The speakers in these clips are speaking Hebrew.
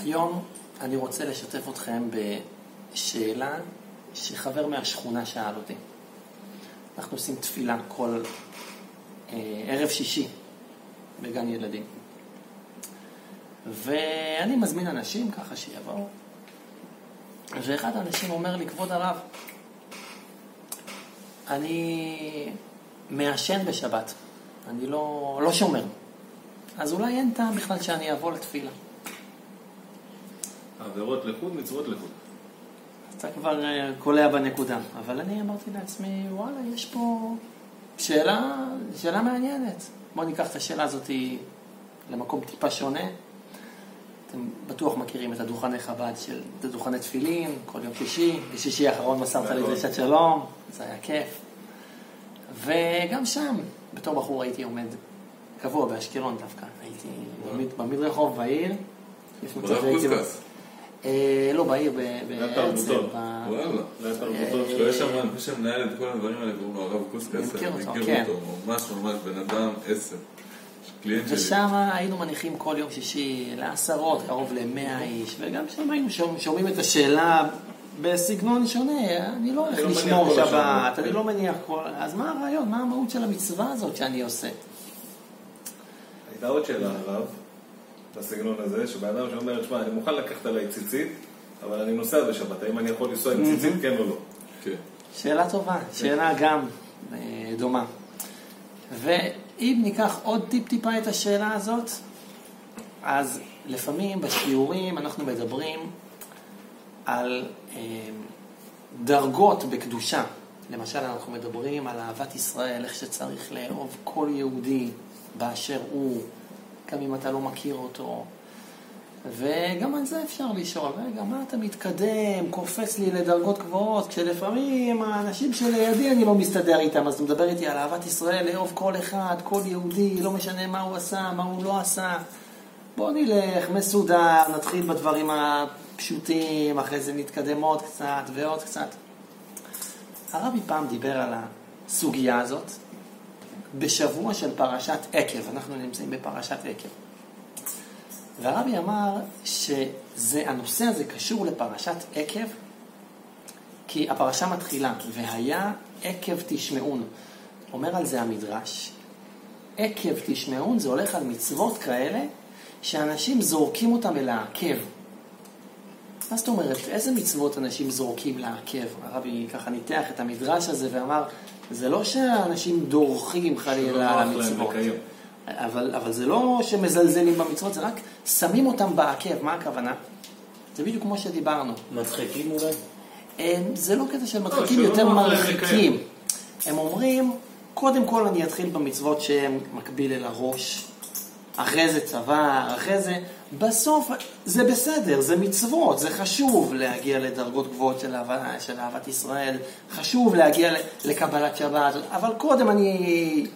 היום אני רוצה לשתף אתכם בשאלה שחבר מהשכונה שאל אותי. אנחנו עושים תפילה כל אה, ערב שישי בגן ילדים. ואני מזמין אנשים ככה שיבואו, ואחד האנשים אומר לי, כבוד הרב, אני מעשן בשבת, אני לא, לא שומר. אז אולי אין טעם בכלל שאני אבוא לתפילה. עבירות לחוד, מצוות לחוד. אתה כבר אה, קולע בנקודה. אבל אני אמרתי לעצמי, וואלה, יש פה שאלה, שאלה מעניינת. בואו ניקח את השאלה הזאת למקום טיפה שונה. אתם בטוח מכירים את הדוכני חב"ד של, את הדוכני תפילין, כל יום שישי. בשישי האחרון מסרת לי דרישת שלום, זה היה כיף. וגם שם, בתור בחור הייתי עומד קבוע באשקלון דווקא. הייתי במדרחוב בעיר. ברב קוסקס. אה, לא, בעיר, בהרצל. וואלה, ליד תרבותו שלו. יש שם, מי שמנהל את כל הדברים האלה, קוראים לו הרב קוסקס. אני מכיר אני אותו, כן. אותו, ממש ממש בן אדם עשר. ושם היינו מניחים כל יום שישי לעשרות, קרוב למאה איש, וגם שם היינו שומע- שומעים את השאלה בסגנון שונה, אני לא הולך אני לא לשמור שבת. אני לא מניח כל... אז מה הרעיון, מה המהות של המצווה הזאת שאני עושה? הייתה עוד שאלה הרב, בסגנון הזה, שבן אדם שאומר, שמע, אני מוכן לקחת עליי ציצית, אבל אני נוסע בשבת, האם אני יכול לנסוע עם ציצית, כן או לא? כן. שאלה טובה, שאלה גם אה, דומה. ואם ניקח עוד טיפ-טיפה את השאלה הזאת, אז לפעמים בשיעורים אנחנו מדברים על אה, דרגות בקדושה. למשל, אנחנו מדברים על אהבת ישראל, איך שצריך לאהוב כל יהודי באשר הוא, גם אם אתה לא מכיר אותו. וגם על זה אפשר לשאול, רגע, מה אתה מתקדם, קופץ לי לדרגות גבוהות, כשלפעמים האנשים שלידי אני לא מסתדר איתם, אז אתה מדבר איתי על אהבת ישראל, לאהוב כל אחד, כל יהודי, לא משנה מה הוא עשה, מה הוא לא עשה. בוא נלך מסודר, נתחיל בדברים הפשוטים, אחרי זה נתקדם עוד קצת ועוד קצת. הרבי פעם דיבר על הסוגיה הזאת בשבוע של פרשת עקב, אנחנו נמצאים בפרשת עקב. והרבי אמר שהנושא הזה קשור לפרשת עקב, כי הפרשה מתחילה, והיה עקב תשמעון. אומר על זה המדרש, עקב תשמעון זה הולך על מצוות כאלה שאנשים זורקים אותם אל העקב. מה זאת אומרת, איזה מצוות אנשים זורקים לעקב? הרבי ככה ניתח את המדרש הזה ואמר, זה לא שאנשים דורכים חלילה על המצוות. אבל, אבל זה לא שמזלזלים במצוות, זה רק שמים אותם בעקב, מה הכוונה? זה בדיוק כמו שדיברנו. מדחיקים אולי? זה לא קטע של מדחיקים, שלא יותר מרחיקים. הם אומרים, קודם כל אני אתחיל במצוות שהן מקביל אל הראש, אחרי זה צבא, אחרי זה... בסוף זה בסדר, זה מצוות, זה חשוב להגיע לדרגות גבוהות של, אהבה, של אהבת ישראל, חשוב להגיע לקבלת שבת, אבל קודם אני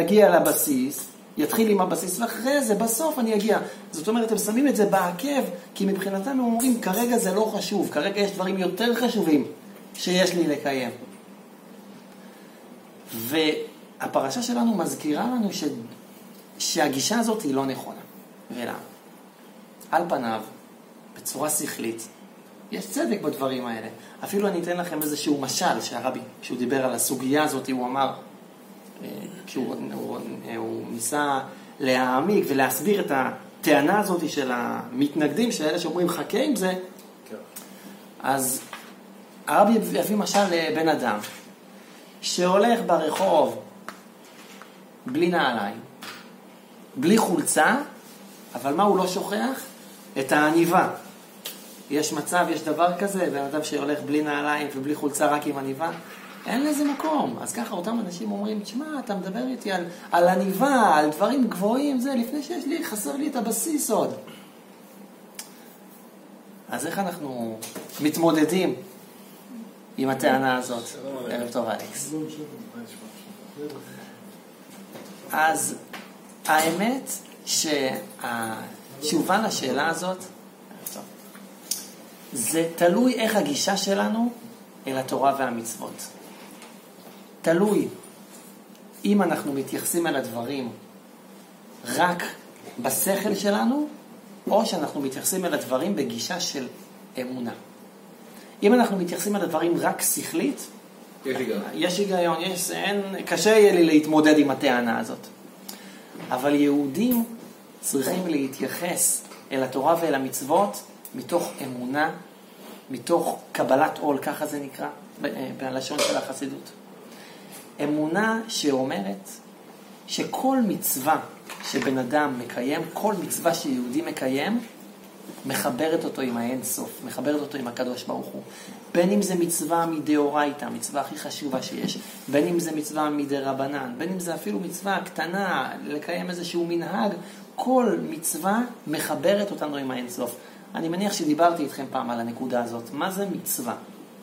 אגיע לבסיס, יתחיל עם הבסיס, ואחרי זה, בסוף אני אגיע. זאת אומרת, הם שמים את זה בעקב, כי מבחינתם הם אומרים, כרגע זה לא חשוב, כרגע יש דברים יותר חשובים שיש לי לקיים. והפרשה שלנו מזכירה לנו ש... שהגישה הזאת היא לא נכונה. ולמה? על פניו, בצורה שכלית, יש צדק בדברים האלה. אפילו אני אתן לכם איזשהו משל שהרבי, כשהוא דיבר על הסוגיה הזאת, הוא אמר, אה, כשהוא הוא, הוא ניסה להעמיק ולהסביר את הטענה הזאת של המתנגדים, של אלה שאומרים חכה עם זה, כן. אז הרבי יביא משל לבן אדם שהולך ברחוב בלי נעליים, בלי חולצה, אבל מה הוא לא שוכח? את העניבה. יש מצב, יש דבר כזה, בן אדם שהולך בלי נעליים ובלי חולצה רק עם עניבה? אין לזה מקום. אז ככה אותם אנשים אומרים, תשמע, אתה מדבר איתי על, על עניבה, על דברים גבוהים, זה, לפני שיש לי, חסר לי את הבסיס עוד. אז איך אנחנו מתמודדים עם הטענה הזאת? ערב טוב, אלכס. אז האמת שהתשובה לשאלה הזאת, זה תלוי איך הגישה שלנו אל התורה והמצוות. תלוי אם אנחנו מתייחסים אל הדברים רק בשכל שלנו, או שאנחנו מתייחסים אל הדברים בגישה של אמונה. אם אנחנו מתייחסים אל הדברים רק שכלית, יש היגיון. יש היגיון, יש, אין, קשה יהיה לי להתמודד עם הטענה הזאת. אבל יהודים צריכים להתייחס אל התורה ואל המצוות מתוך אמונה, מתוך קבלת עול, ככה זה נקרא אה, בלשון של החסידות. אמונה שאומרת שכל מצווה שבן אדם מקיים, כל מצווה שיהודי מקיים, מחברת אותו עם האין סוף, מחברת אותו עם הקדוש ברוך הוא. בין אם זה מצווה מדאורייתא, המצווה הכי חשובה שיש, בין אם זה מצווה מדרבנן, בין אם זה אפילו מצווה קטנה, לקיים איזשהו מנהג, כל מצווה מחברת אותנו עם האין סוף. אני מניח שדיברתי איתכם פעם על הנקודה הזאת. מה זה מצווה?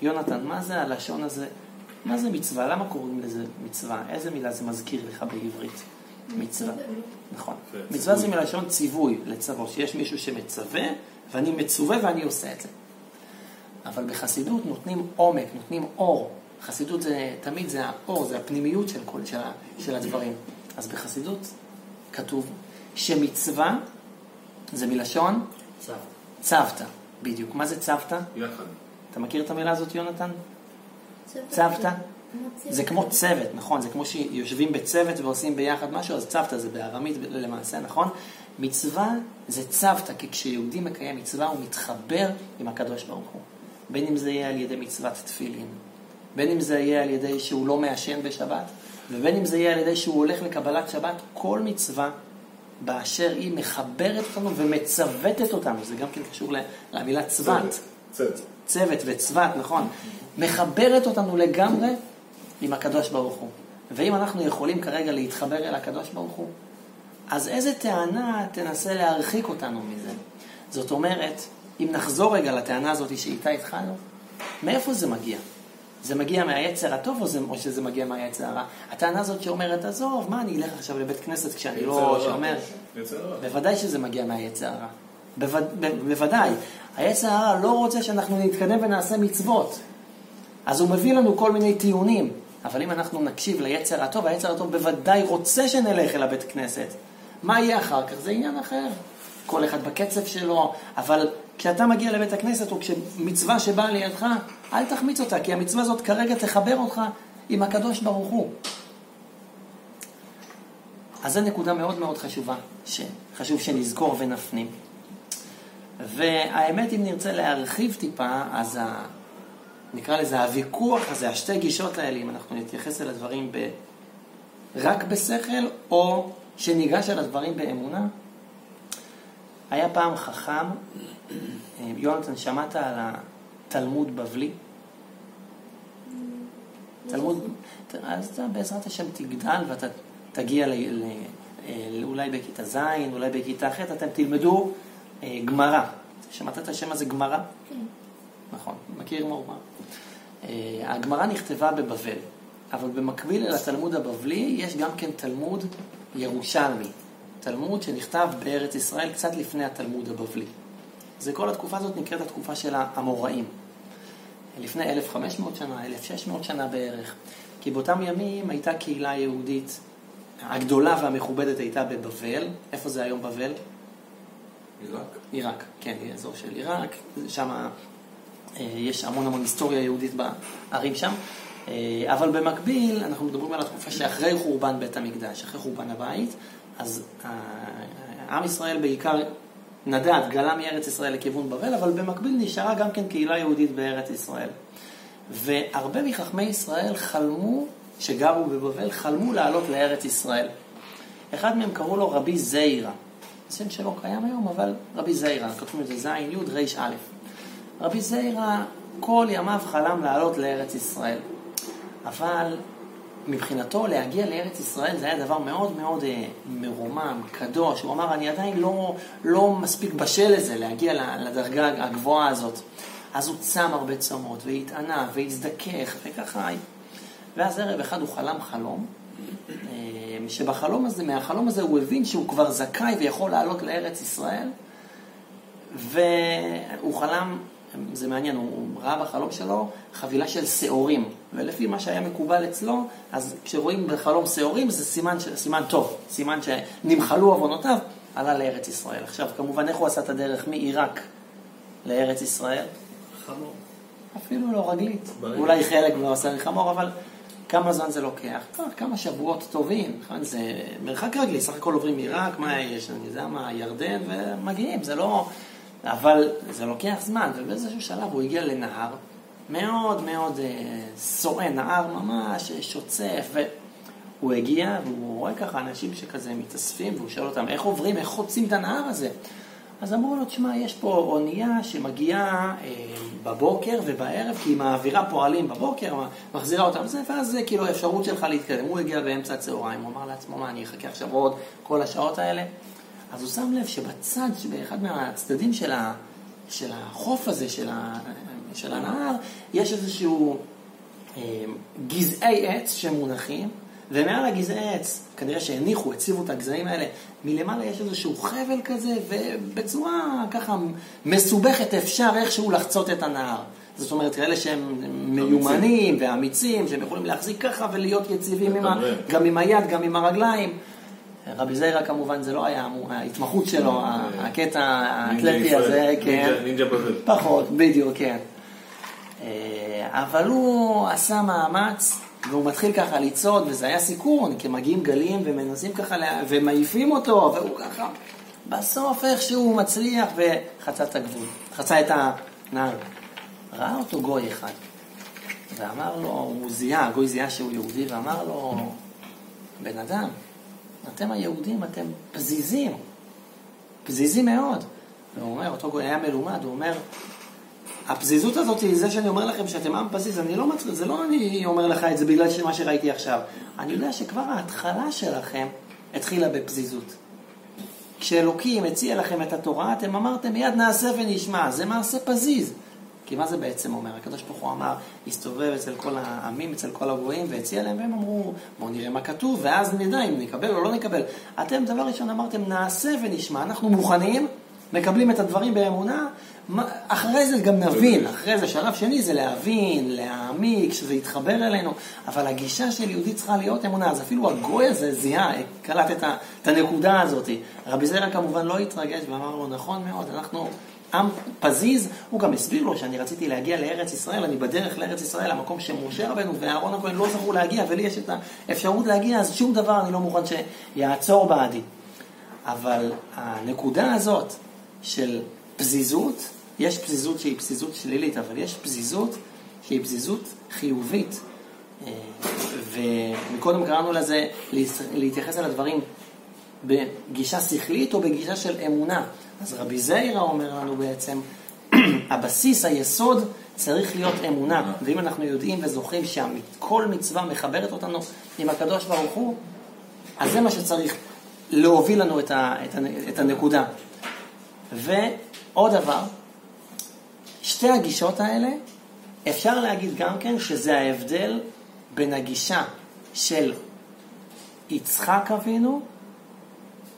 יונתן, מה זה הלשון הזה? מה זה מצווה? למה קוראים לזה מצווה? איזה מילה זה מזכיר לך בעברית? מצווה. נכון. מצווה זה. מלשון ציווי, לצוות, שיש מישהו שמצווה, ואני מצווה ואני עושה את זה. אבל בחסידות נותנים עומק, נותנים אור. חסידות זה, תמיד זה האור, זה הפנימיות של, כל, של, של הדברים. אז בחסידות כתוב שמצווה זה מלשון צו. צוותא, בדיוק. מה זה צוותא? יחד. אתה מכיר את המילה הזאת, יונתן? צוות. צוותא? זה כמו צוות, נכון? זה כמו שיושבים בצוות ועושים ביחד משהו, אז צוותא זה בארמית למעשה, נכון? מצווה זה צוותא, כי כשיהודי מקיים מצווה הוא מתחבר עם הקדוש ברוך הוא. בין אם זה יהיה על ידי מצוות תפילין, בין אם זה יהיה על ידי שהוא לא מעשן בשבת, ובין אם זה יהיה על ידי שהוא הולך לקבלת שבת, כל מצווה באשר היא מחברת אותנו ומצוותת אותנו, זה גם כן קשור למילה צוות. צאת. צוות וצוות, נכון, מחברת אותנו לגמרי עם הקדוש ברוך הוא. ואם אנחנו יכולים כרגע להתחבר אל הקדוש ברוך הוא, אז איזה טענה תנסה להרחיק אותנו מזה? זאת אומרת, אם נחזור רגע לטענה הזאת שאיתה התחלנו, מאיפה זה מגיע? זה מגיע מהיצר הטוב או, זה, או שזה מגיע מהיצר הרע? הטענה הזאת שאומרת, עזוב, מה אני אלך עכשיו לבית כנסת כשאני לא הרע. בוודאי שזה מגיע מהיצר הרע. בווד, בוודאי. היצר הרע לא רוצה שאנחנו נתקדם ונעשה מצוות. אז הוא מביא לנו כל מיני טיעונים. אבל אם אנחנו נקשיב ליצר הטוב, היצר הטוב בוודאי רוצה שנלך אל הבית כנסת. מה יהיה אחר כך? זה עניין אחר. כל אחד בקצב שלו, אבל כשאתה מגיע לבית הכנסת, או כשמצווה שבאה לידך, אל תחמיץ אותה, כי המצווה הזאת כרגע תחבר אותך עם הקדוש ברוך הוא. אז זו נקודה מאוד מאוד חשובה, שחשוב שנזכור ונפנים. והאמת, אם נרצה להרחיב טיפה, אז ה... נקרא לזה הוויכוח הזה, השתי גישות האלה, אם אנחנו נתייחס אל הדברים ב... רק בשכל, או שניגש אל הדברים באמונה. היה פעם חכם, יונתן, שמעת על התלמוד בבלי? תלמוד, אז אתה בעזרת השם תגדל ואתה תגיע ל, ל, ל, אולי בכיתה ז', אולי בכיתה ח', אתם תלמדו אה, גמרא. שמעת את השם הזה גמרא? כן. נכון, מכיר מורמה. אה, הגמרא נכתבה בבבל, אבל במקביל אל התלמוד הבבלי יש גם כן תלמוד ירושלמי. תלמוד שנכתב בארץ ישראל קצת לפני התלמוד הבבלי. זה כל התקופה הזאת נקראת התקופה של האמוראים. לפני 1,500 שנה, 1,600 שנה בערך. כי באותם ימים הייתה קהילה יהודית, הגדולה והמכובדת הייתה בבבל. איפה זה היום בבל? עיראק. עיראק, כן, היא אזור של עיראק, שם אה, יש המון המון היסטוריה יהודית בערים שם, אה, אבל במקביל אנחנו מדברים על התקופה שאחרי חורבן בית המקדש, אחרי חורבן הבית, אז אה, עם ישראל בעיקר נדד, גלה מארץ ישראל לכיוון בבל, אבל במקביל נשארה גם כן קהילה יהודית בארץ ישראל. והרבה מחכמי ישראל חלמו, שגרו בבבל, חלמו לעלות לארץ ישראל. אחד מהם קראו לו רבי זיירה. השם שלו קיים היום, אבל רבי זיירה, כתוב את זה ז', י', ר', א'. רבי זיירה כל ימיו חלם לעלות לארץ ישראל. אבל מבחינתו להגיע לארץ ישראל זה היה דבר מאוד מאוד אה, מרומם, קדוש. הוא אמר, אני עדיין לא, לא מספיק בשל לזה, להגיע לדרגה הגבוהה הזאת. אז הוא צם הרבה צומות, והתענה, והזדכך, וככה... ואז ערב אחד הוא חלם חלום, אה, שבחלום הזה, מהחלום הזה הוא הבין שהוא כבר זכאי ויכול לעלות לארץ ישראל, והוא חלם, זה מעניין, הוא ראה בחלום שלו חבילה של שעורים, ולפי מה שהיה מקובל אצלו, אז כשרואים בחלום שעורים זה סימן, ש- סימן טוב, סימן שנמחלו עוונותיו, עלה לארץ ישראל. עכשיו, כמובן, איך הוא עשה את הדרך מעיראק לארץ ישראל? חמור. אפילו לא רגלית. ברגל. אולי חלק לא עשה מחמור, אבל כמה זמן זה לוקח? כמה שבועות טובים. נכון? זה מרחק רגלי, סך הכל עוברים עיראק, מה יש? אני יודע מה, ירדן, ומגיעים, זה לא... אבל זה לוקח זמן, ובאיזשהו שלב הוא הגיע לנהר מאוד מאוד אה, סואן, נהר ממש אה, שוצף, והוא הגיע והוא רואה ככה אנשים שכזה מתאספים, והוא שואל אותם איך עוברים, איך חוצים את הנהר הזה. אז אמרו לו, תשמע, יש פה אונייה שמגיעה אה, בבוקר ובערב, כי היא מעבירה פועלים בבוקר, מחזירה אותם זה, ואז זה כאילו האפשרות שלך להתקדם. הוא הגיע באמצע הצהריים, הוא אמר לעצמו, מה, אני אחכה עכשיו עוד כל השעות האלה? אז הוא שם לב שבצד, באחד מהצדדים של, ה, של החוף הזה, של, ה, של הנהר, יש איזשהו אה, גזעי עץ שמונחים, ומעל הגזעי עץ, כנראה שהניחו, הציבו את הגזעים האלה, מלמעלה יש איזשהו חבל כזה, ובצורה ככה מסובכת אפשר איכשהו לחצות את הנהר. זאת אומרת, כאלה שהם מיומנים ואמיצים, שהם יכולים להחזיק ככה ולהיות יציבים עם ה. גם עם היד, גם עם הרגליים. רבי זיירה כמובן זה לא היה אמור- ההתמחות שלו, הקטע האתלטי הזה, כן. נינג'ה- נינג'ה בבל. פחות, בדיוק, כן. אה, אבל הוא עשה מאמץ, והוא מתחיל ככה לצעוד, וזה היה סיכון, כי מגיעים גלים ומנסים ככה, לה- ומעיפים אותו, והוא ככה, בסוף איכשהו הוא מצליח וחצה את הגבול, חצה את הנהר. ראה אותו גוי אחד, ואמר לו, הוא זיהה, הגוי זיהה שהוא יהודי, ואמר לו, בן אדם, אתם היהודים, אתם פזיזים, פזיזים מאוד. והוא אומר, אותו גוי היה מלומד, הוא אומר, הפזיזות הזאת זה שאני אומר לכם שאתם עם פזיז, אני לא מצליח, זה לא אני אומר לך את זה בגלל מה שראיתי עכשיו. אני יודע שכבר ההתחלה שלכם התחילה בפזיזות. כשאלוקים הציע לכם את התורה, אתם אמרתם מיד נעשה ונשמע, זה מעשה פזיז. כי מה זה בעצם אומר? הקדוש ברוך הוא אמר, הסתובב אצל כל העמים, אצל כל הגויים, והציע להם, והם אמרו, בואו נראה מה כתוב, ואז נדע אם נקבל או לא נקבל. אתם דבר ראשון אמרתם, נעשה ונשמע, אנחנו מוכנים, מקבלים את הדברים באמונה, אחרי זה גם נבין, אחרי זה, שלב שני זה להבין, להעמיק, שזה יתחבר אלינו, אבל הגישה של יהודי צריכה להיות אמונה, אז אפילו הגוי הזה זיהה, קלט את, ה, את הנקודה הזאת. רבי זרע כמובן לא התרגש ואמר לו, נכון מאוד, אנחנו עם פזיז, הוא גם הסביר לו שאני רציתי להגיע לארץ ישראל, אני בדרך לארץ ישראל, המקום שמשה רבנו ואהרון הכהן לא זכו להגיע, ולי יש את האפשרות להגיע, אז שום דבר אני לא מוכן שיעצור בעדי. אבל הנקודה הזאת של פזיזות, יש פזיזות שהיא פזיזות שלילית, אבל יש פזיזות שהיא פזיזות חיובית. אה, ומקודם קראנו לזה להתייחס אל הדברים בגישה שכלית או בגישה של אמונה. אז רבי זיירה אומר לנו בעצם, הבסיס, היסוד, צריך להיות אמונה. ואם אנחנו יודעים וזוכרים שכל מצווה מחברת אותנו עם הקדוש ברוך הוא, אז זה מה שצריך להוביל לנו את, ה, את הנקודה. ועוד דבר, שתי הגישות האלה, אפשר להגיד גם כן שזה ההבדל בין הגישה של יצחק אבינו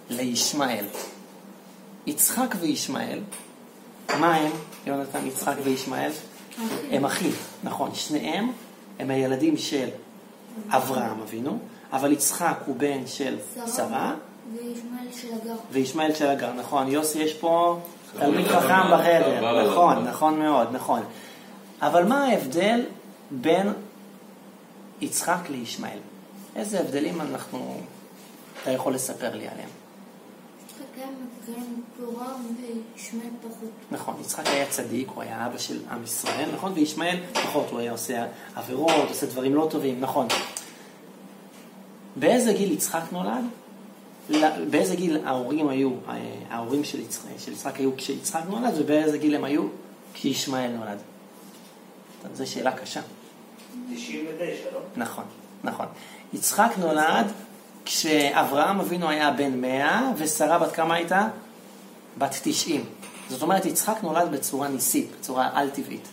לישמעאל. יצחק וישמעאל, מה הם, יונתן, יצחק וישמעאל? הם אחים, נכון, שניהם הם הילדים של אברהם אבינו, אבל יצחק הוא בן של שרה, וישמעאל של הגר. וישמעאל של הגר, נכון, יוסי יש פה תלמיד חכם חכם בחדר, חבל נכון, עליו. נכון מאוד, נכון. אבל מה ההבדל בין יצחק לישמעאל? איזה הבדלים אנחנו, אתה יכול לספר לי עליהם? נכון, יצחק היה צדיק, הוא היה אבא של עם ישראל, נכון? וישמעאל, פחות, הוא היה עושה עבירות, עושה דברים לא טובים, נכון. באיזה גיל יצחק נולד? באיזה גיל ההורים היו, אה, ההורים של יצחק, של יצחק היו כשיצחק נולד, ובאיזה גיל הם היו כשישמעאל נולד? זו שאלה קשה. 99, לא? נכון, נכון. יצחק נולד כשאברהם אבינו היה בן 100 ושרה בת כמה הייתה? בת 90. זאת אומרת, יצחק נולד בצורה ניסית, בצורה על-טבעית.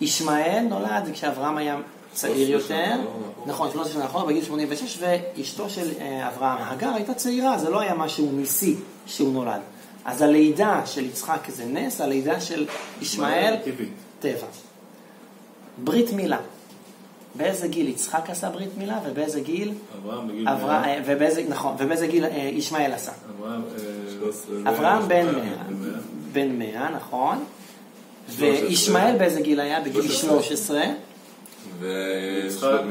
ישמעאל נולד כשאברהם היה צעיר 13 יותר, שנה אחורה. נכון, 13 שנה אחורה, בגיל 86, ואשתו של אה, אברהם, הגר, הייתה צעירה, זה לא היה משהו ניסי שהוא נולד. אז הלידה של יצחק זה נס, הלידה של ישמעאל. טבע. ברית מילה. באיזה גיל יצחק עשה ברית מילה ובאיזה גיל אברהם בגיל אברהם, מאה. אה, ובאיזה, נכון, ובאיזה גיל אה, ישמעאל עשה. אברהם, 13. אברהם בן אה, מאה, מאה. בן מאה, נכון. 13. וישמעאל באיזה גיל היה? בגיל 13.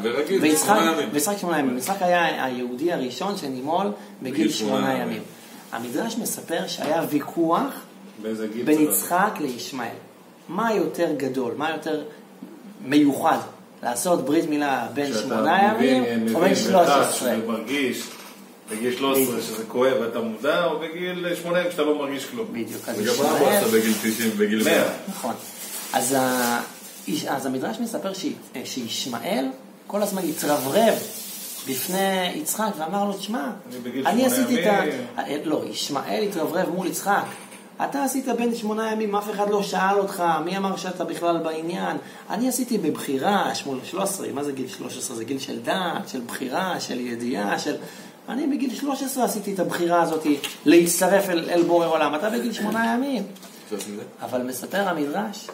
ורגיל, ויצחק, שמונה ימים. ויצחק שמונה ימים. יצחק היה היהודי הראשון שנימול בגיל שמונה ימים. המדרש מספר שהיה ויכוח בין? יצחק לישמעאל. מה יותר גדול, מה יותר מיוחד? לעשות ברית מילה בין שמונה ימים מבין או בין שלוש עשרה? ומרגיש בגיל 13 שזה כואב ואתה מודע, או בגיל 80 שאתה לא מרגיש כלום. בדיוק, אז וגם ישמעאל, עשה בגיל 90, בגיל 100? מאה. נכון. אז, ה... אז המדרש מספר ש... שישמעאל כל הזמן התרברב בפני יצחק ואמר לו, תשמע, אני עשיתי את ה... ימים." אה, לא, ישמעאל התרברב מול יצחק. אתה עשית בין שמונה ימים, אף אחד לא שאל אותך, מי אמר שאתה בכלל בעניין? אני עשיתי בבחירה, שמונה, 13, מה זה גיל 13? זה גיל של דעת, של בחירה, של ידיעה, של... אני בגיל 13 עשיתי את הבחירה הזאת להצטרף אל, אל בורא עולם, אתה בגיל שמונה ימים. אבל מספר המדרש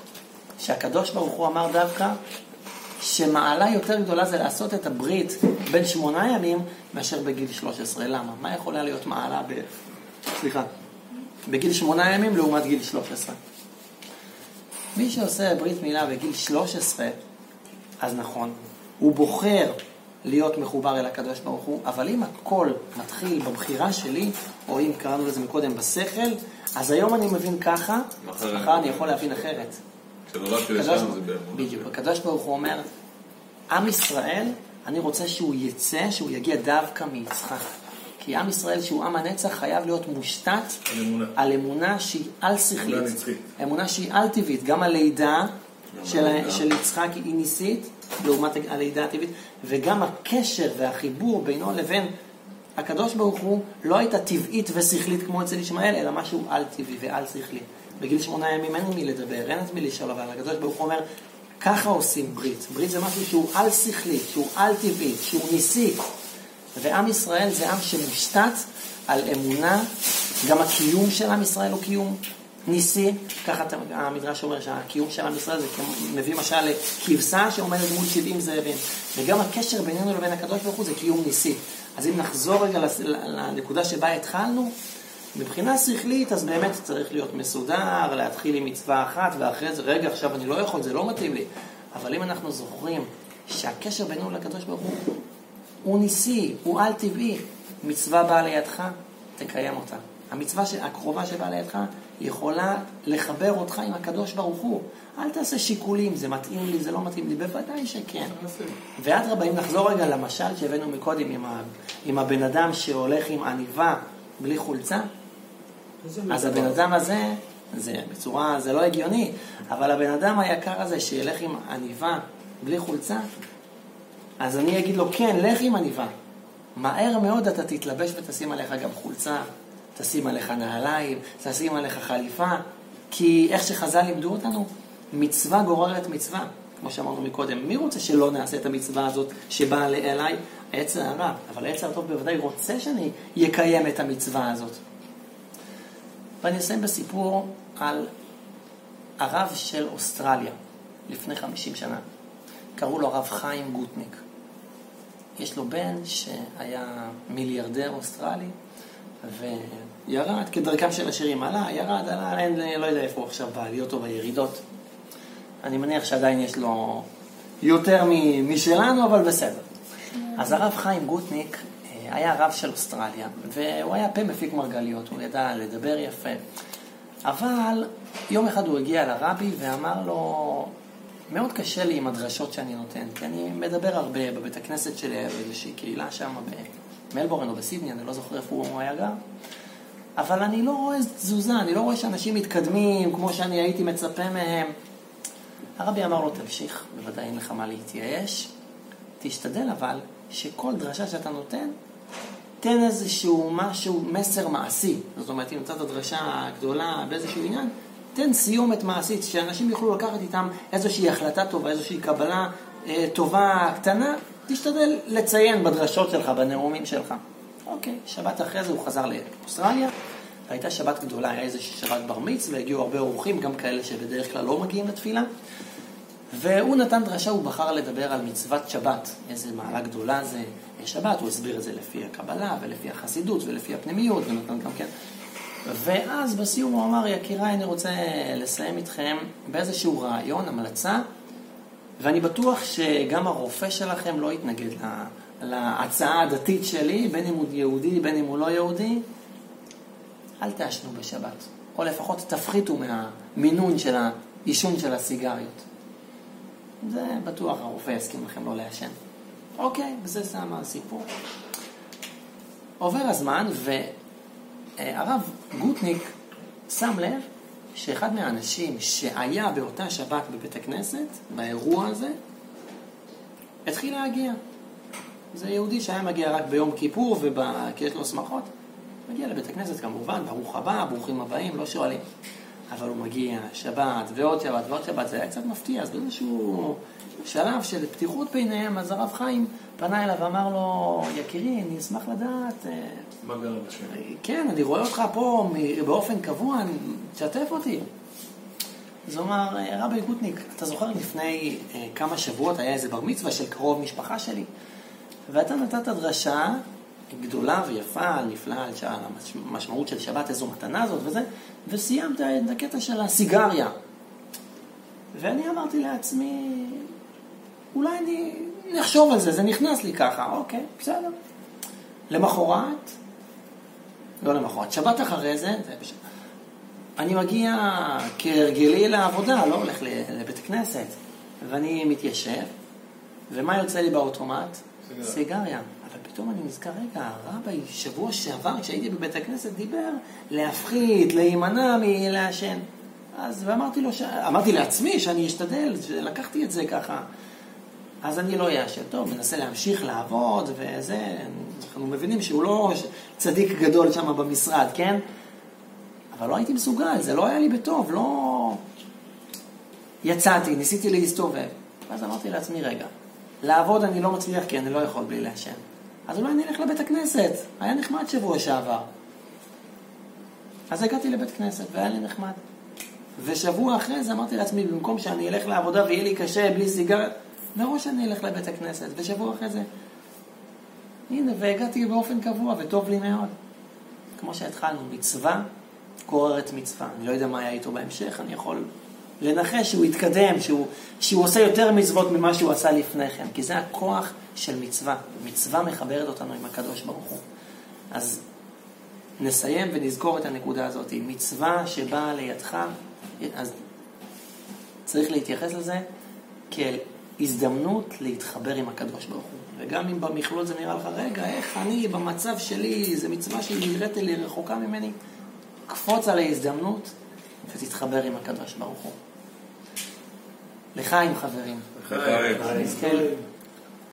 שהקדוש ברוך הוא אמר דווקא שמעלה יותר גדולה זה לעשות את הברית בין שמונה ימים מאשר בגיל 13. למה? מה יכולה להיות מעלה ב... סליחה. בגיל שמונה ימים לעומת גיל 13? מי שעושה ברית מילה בגיל 13, אז נכון, הוא בוחר להיות מחובר אל הקדוש ברוך הוא, אבל אם הכל מתחיל בבחירה שלי, או אם קראנו לזה מקודם בשכל, אז היום אני מבין ככה, מחר אני- יכול להבין אחרת. כשנולדתי הקדוש- לשם זה באמונה. בדיוק, הקדוש ברוך הוא אומר, עם ישראל, אני רוצה שהוא יצא, שהוא יגיע דווקא מיצחק. כי עם ישראל, שהוא עם הנצח, חייב להיות מושתת על אמונה. על אמונה שהיא על-שכלית. אמונה נצחית. אמונה שהיא על-טבעית. גם הלידה של, הלידה. של יצחק היא ניסית, לעומת הלידה הטבעית, וגם הקשר והחיבור בינו לבין הקדוש ברוך הוא לא הייתה טבעית ושכלית כמו אצל ישמעאל, אלא משהו על-טבעי ועל-שכלי. בגיל שמונה ימים אין מי לדבר, אין את מי לשאול, אבל הקדוש ברוך הוא אומר, ככה עושים ברית. ברית זה משהו שהוא על-שכלי, שהוא על-טבעי, שהוא ניסי. ועם ישראל זה עם שמושתת על אמונה, גם הקיום של עם ישראל הוא קיום ניסי, ככה המדרש אומר שהקיום של עם ישראל זה מביא משל לכבשה שעומדת מול 70 זאבים, וגם הקשר בינינו לבין הקדוש ברוך הוא זה קיום ניסי. אז אם נחזור רגע לנקודה שבה התחלנו, מבחינה שכלית אז באמת צריך להיות מסודר, להתחיל עם מצווה אחת ואחרי זה, רגע עכשיו אני לא יכול, זה לא מתאים לי. אבל אם אנחנו זוכרים שהקשר בינינו לקדוש ברוך הוא הוא ניסי, הוא על-טבעי. מצווה באה לידך, תקיים אותה. המצווה ש- הקרובה שבאה לידך יכולה לחבר אותך עם הקדוש ברוך הוא. אל תעשה שיקולים, זה מתאים לי, זה לא מתאים לי, בוודאי שכן. ואדרבה, אם נחזור רגע למשל שהבאנו מקודם עם, ה, עם הבן אדם שהולך עם עניבה בלי חולצה, אז הבן אדם הזה, זה בצורה, זה לא הגיוני, אבל הבן אדם היקר הזה שילך עם עניבה בלי חולצה, אז אני אגיד לו, כן, לך עם עניבה. מהר מאוד אתה תתלבש ותשים עליך גם חולצה, תשים עליך נעליים, תשים עליך חליפה, כי איך שחז"ל לימדו אותנו, מצווה גוררת מצווה, כמו שאמרנו מקודם. מי רוצה שלא נעשה את המצווה הזאת שבאה אליי? העצר הרע, אבל העצר הטוב בוודאי רוצה שאני אקיים את המצווה הזאת. ואני אסיים בסיפור על הרב של אוסטרליה, לפני 50 שנה. קראו לו הרב חיים גוטניק. יש לו בן שהיה מיליארדר אוסטרלי, וירד, כדרכם של השירים, עלה, ירד, עלה, אין, לא יודע איפה הוא עכשיו בעליות או בירידות. אני מניח שעדיין יש לו יותר משלנו, אבל בסדר. אז הרב חיים גוטניק היה רב של אוסטרליה, והוא היה פה מפיק מרגליות, הוא ידע לדבר יפה. אבל יום אחד הוא הגיע לרבי ואמר לו, מאוד קשה לי עם הדרשות שאני נותן, כי אני מדבר הרבה בבית הכנסת שלי, באיזושהי קהילה שם במלבורן או בסידני, אני לא זוכר איפה הוא היה גר, אבל אני לא רואה תזוזה, אני לא רואה שאנשים מתקדמים כמו שאני הייתי מצפה מהם. הרבי אמר לו, תמשיך, בוודאי אין לך מה להתייאש, תשתדל אבל שכל דרשה שאתה נותן, תן איזשהו משהו, מסר מעשי. זאת אומרת, אם נתת דרשה גדולה באיזשהו עניין, תן סיומת מעשית, שאנשים יוכלו לקחת איתם איזושהי החלטה טובה, איזושהי קבלה אה, טובה קטנה, תשתדל לציין בדרשות שלך, בנאומים שלך. אוקיי, שבת אחרי זה הוא חזר לאוסטרליה, והייתה שבת גדולה, היה איזושהי שבת בר מצווה, והגיעו הרבה אורחים, גם כאלה שבדרך כלל לא מגיעים לתפילה. והוא נתן דרשה, הוא בחר לדבר על מצוות שבת, איזה מעלה גדולה זה שבת, הוא הסביר את זה לפי הקבלה ולפי החסידות ולפי הפנימיות, ונתן גם כן. ואז בסיום הוא אמר, יקיריי, אני רוצה לסיים איתכם באיזשהו רעיון, המלצה, ואני בטוח שגם הרופא שלכם לא יתנגד לה, להצעה הדתית שלי, בין אם הוא יהודי, בין אם הוא לא יהודי, אל תעשנו בשבת, או לפחות תפחיתו מהמינון של העישון של הסיגריות. זה בטוח הרופא יסכים לכם לא לעשן. אוקיי, וזה שם הסיפור. עובר הזמן, והרב גוטניק שם לב שאחד מהאנשים שהיה באותה שבת בבית הכנסת, באירוע הזה, התחיל להגיע. זה יהודי שהיה מגיע רק ביום כיפור, כי יש לו שמחות. מגיע לבית הכנסת כמובן, ברוך הבא, ברוכים הבאים, לא שואלים. אבל הוא מגיע, שבת, ועוד שבת, ועוד שבת, זה היה קצת מפתיע, אז באיזשהו שלב של פתיחות ביניהם, אז הרב חיים פנה אליו ואמר לו, יקירי, אני אשמח לדעת... אה, מה גרם לשם? כן, אני רואה אותך פה באופן קבוע, תשתף אותי. אז הוא אמר, אה, רבי גוטניק, אתה זוכר לפני אה, כמה שבועות היה איזה בר מצווה של קרוב משפחה שלי, ואתה נתת דרשה גדולה ויפה, נפלאה, על המשמעות של שבת, איזו מתנה זאת וזה, וסיימת את הקטע של הסיגריה. ואני אמרתי לעצמי, אולי אני נחשוב על זה, זה נכנס לי ככה, אוקיי, בסדר. למחרת, לא למחרת, שבת אחרי זה, זה בשבת. אני מגיע כהרגלי לעבודה, לא הולך לבית הכנסת, ואני מתיישב, ומה יוצא לי באוטומט? סיגריה. סיגריה. אבל פתאום אני נזכר, רגע, הרבי שבוע שעבר, כשהייתי בבית הכנסת, דיבר להפחית, להימנע מלעשן. אז, ואמרתי לו, ש... אמרתי לעצמי שאני אשתדל, לקחתי את זה ככה. אז אני לא אעשן. טוב, מנסה להמשיך לעבוד, וזה, אנחנו מבינים שהוא לא צדיק גדול שם במשרד, כן? אבל לא הייתי מסוגל, זה לא היה לי בטוב, לא... יצאתי, ניסיתי להסתובב. ואז אמרתי לעצמי, רגע, לעבוד אני לא מצליח כי אני לא יכול בלי לעשן. אז אולי אני אלך לבית הכנסת, היה נחמד שבוע שעבר. אז הגעתי לבית כנסת והיה לי נחמד. ושבוע אחרי זה אמרתי לעצמי, במקום שאני אלך לעבודה ויהיה לי קשה בלי סיגרת, מראש אני אלך לבית הכנסת, ושבוע אחרי זה, הנה, והגעתי באופן קבוע, וטוב לי מאוד. כמו שהתחלנו, מצווה גוררת מצווה. אני לא יודע מה היה איתו בהמשך, אני יכול לנחש שהוא יתקדם, שהוא, שהוא עושה יותר מצוות ממה שהוא עשה לפני כן, כי זה הכוח של מצווה. מצווה מחברת אותנו עם הקדוש ברוך הוא. אז נסיים ונזכור את הנקודה הזאת. מצווה שבאה לידך, אז צריך להתייחס לזה כאל הזדמנות להתחבר עם הקדוש ברוך הוא. וגם אם במכלול זה נראה לך, רגע, איך אני במצב שלי, זו מצווה שהיא נראית לי רחוקה ממני, קפוץ על ההזדמנות ותתחבר עם הקדוש ברוך הוא. לחיים חברים. לחיים.